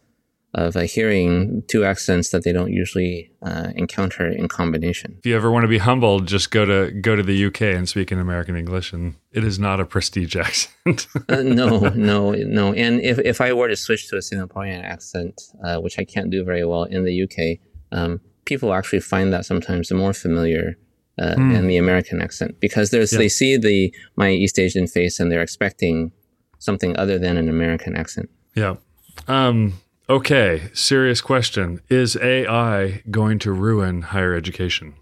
of uh, hearing two accents that they don't usually uh, encounter in combination. If you ever want to be humbled, just go to go to the UK and speak in American English, and it is not a prestige <laughs> accent. uh, no, no, no. And if, if I were to switch to a Singaporean accent, uh, which I can't do very well in the UK, um, people actually find that sometimes more familiar uh, mm. than the American accent because there's yeah. they see the my East Asian face and they're expecting something other than an American accent. Yeah. Um, Okay, serious question. Is AI going to ruin higher education?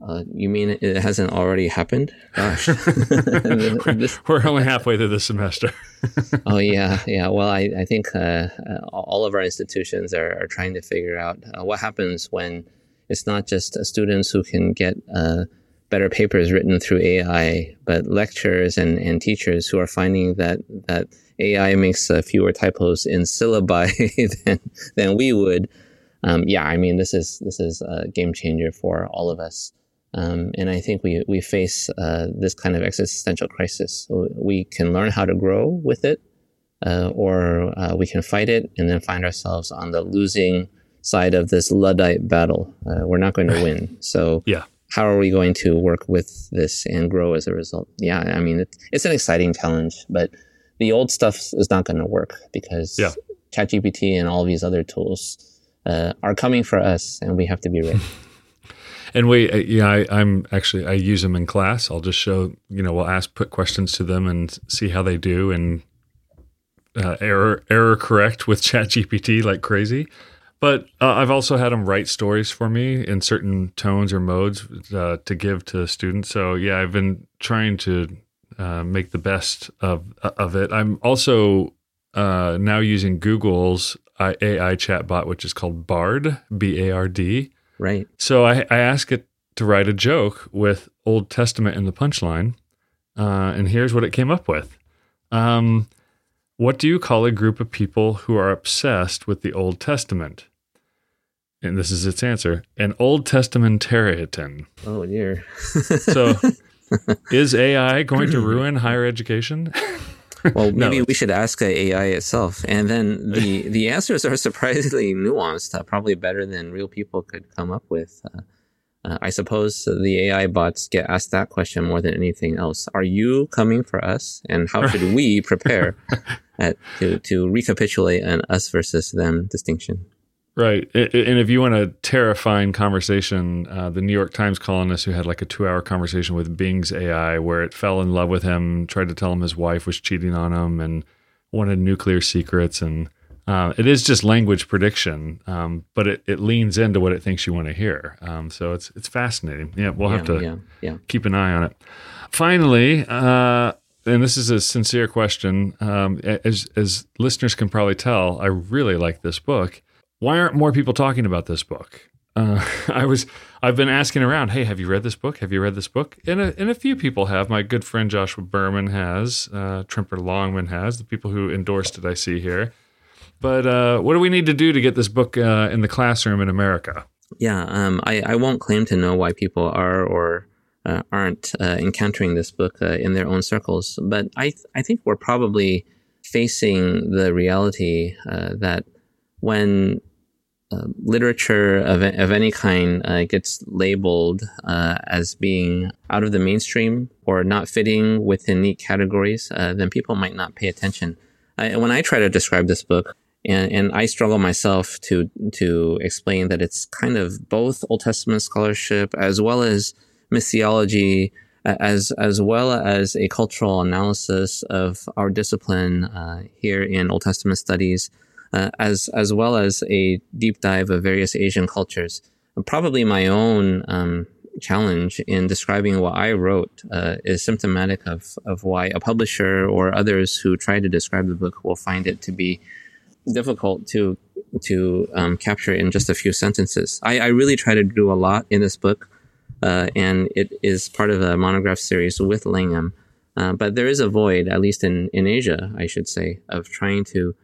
Uh, you mean it hasn't already happened? Gosh. <laughs> <laughs> We're only halfway through the semester. <laughs> oh, yeah. Yeah. Well, I, I think uh, uh, all of our institutions are, are trying to figure out uh, what happens when it's not just students who can get uh, better papers written through AI, but lecturers and, and teachers who are finding that, that AI makes uh, fewer typos in syllabi <laughs> than than we would. Um, yeah, I mean this is this is a game changer for all of us. Um, and I think we we face uh, this kind of existential crisis. We can learn how to grow with it, uh, or uh, we can fight it and then find ourselves on the losing side of this luddite battle. Uh, we're not going to <laughs> win. So yeah. How are we going to work with this and grow as a result? Yeah, I mean, it, it's an exciting challenge, but the old stuff is not going to work because yeah. ChatGPT and all these other tools uh, are coming for us, and we have to be ready. <laughs> And we, uh, yeah, I, I'm actually I use them in class. I'll just show, you know, we'll ask, put questions to them, and see how they do, and uh, error error correct with <laughs> ChatGPT like crazy. But uh, I've also had them write stories for me in certain tones or modes uh, to give to students. So yeah, I've been trying to uh, make the best of of it. I'm also uh, now using Google's AI chatbot, which is called Bard, B A R D, Right. so I, I ask it to write a joke with Old Testament in the punchline, uh, and here's what it came up with. Um, what do you call a group of people who are obsessed with the Old Testament? And this is its answer: an Old Testamentarian. Oh dear. So, <laughs> is AI going to ruin higher education? Well, maybe No. we should ask AI itself, and then the <laughs> the answers are surprisingly nuanced. Uh, probably better than real people could come up with. Uh, uh, I suppose the AI bots get asked that question more than anything else. Are you coming for us, and how should we prepare <laughs> at, to to recapitulate an us versus them distinction? Right. And if you want a terrifying conversation, uh, the New York Times columnist who had like a two hour conversation with Bing's AI where it fell in love with him, tried to tell him his wife was cheating on him and wanted nuclear secrets. And uh, it is just language prediction, um, but it, it leans into what it thinks you want to hear. Um, so it's, it's fascinating. Yeah, we'll have to yeah, yeah. keep an eye on it. Finally, uh, and this is a sincere question, um, as as listeners can probably tell, I really like this book. Why aren't more people talking about this book? Uh, <laughs> I was I've been asking around. Hey, have you read this book? Have you read this book? And a, and a few people have. My good friend Joshua Berman has. Uh, Tremper Longman has. The people who endorsed it, I see here. But uh, what do we need to do to get this book uh, in the classroom in America? Yeah, um, I, I won't claim to know why people are or uh, aren't uh, encountering this book uh, in their own circles, but I th- I think we're probably facing the reality uh, that when uh, literature of, of any kind uh, gets labeled as being out of the mainstream or not fitting within neat categories, then people might not pay attention. I, when I try to describe this book, and, and I struggle myself to to explain that it's kind of both Old Testament scholarship as well as missiology, as as well as a cultural analysis of our discipline uh, here in Old Testament studies, uh, as as well as a deep dive of various Asian cultures. Probably my own um, challenge in describing what I wrote uh, is symptomatic of of why a publisher or others who try to describe the book will find it to be difficult to to um, capture in just a few sentences. I, I really try to do a lot in this book, uh, and it is part of a monograph series with Langham. Uh, but there is a void, at least in, in Asia, I should say, of trying to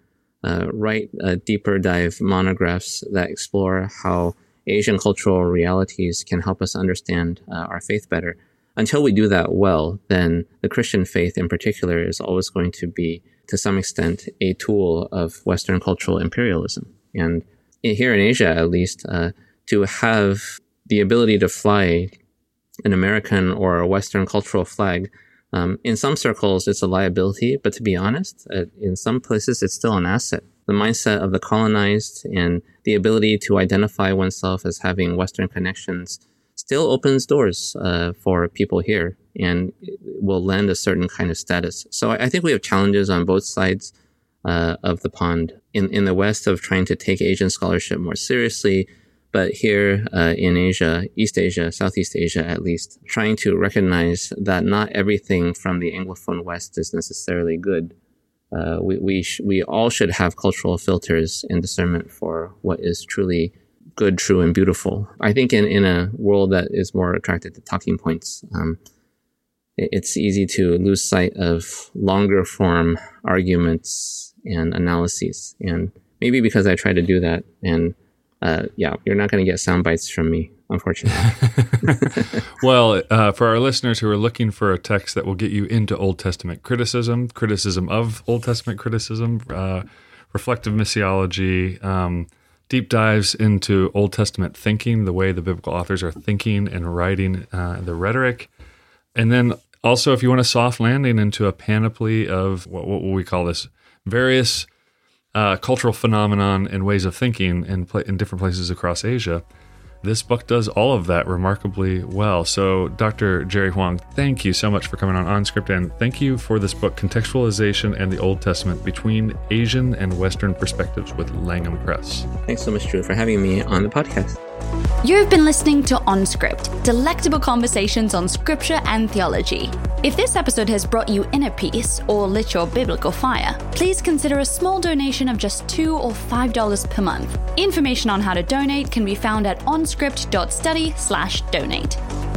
uh, write deeper dive monographs that explore how Asian cultural realities can help us understand uh, our faith better. Until we do that well, then the Christian faith in particular is always going to be, to some extent, a tool of Western cultural imperialism. And here in Asia, at least, uh, to have the ability to fly an American or a Western cultural flag, um, in some circles, it's a liability, but to be honest, uh, in some places, it's still an asset. The mindset of the colonized and the ability to identify oneself as having Western connections still opens doors uh, for people here and will lend a certain kind of status. So I, think we have challenges on both sides uh, of the pond. In in the West, of trying to take Asian scholarship more seriously, but here uh, in Asia, East Asia, Southeast Asia at least, trying to recognize that not everything from the Anglophone West is necessarily good. Uh, we we sh- we all should have cultural filters and discernment for what is truly good, true, and beautiful. I think in in a world that is more attracted to talking points, um, it- it's easy to lose sight of longer form arguments and analyses. And maybe because I try to do that and uh, yeah, you're not going to get sound bites from me, unfortunately. <laughs> <laughs> well, uh, for our listeners who are looking for a text that will get you into Old Testament criticism, criticism of Old Testament criticism, uh, reflective missiology, um, deep dives into Old Testament thinking, the way the biblical authors are thinking and writing uh, the rhetoric, and then also if you want a soft landing into a panoply of what, what we call this various uh, cultural phenomenon and ways of thinking in, in different places across Asia. This book does all of that remarkably well. So, Dr. Jerry Hwang, thank you so much for coming on OnScript, and thank you for this book, Contextualization and the Old Testament Between Asian and Western Perspectives with Langham Press. Thanks so much, Drew, for having me on the podcast. You've been listening to OnScript, delectable conversations on scripture and theology. If this episode has brought you inner peace or lit your biblical fire, please consider a small donation of just 2 or $5 per month. Information on how to donate can be found at onscript.study/donate.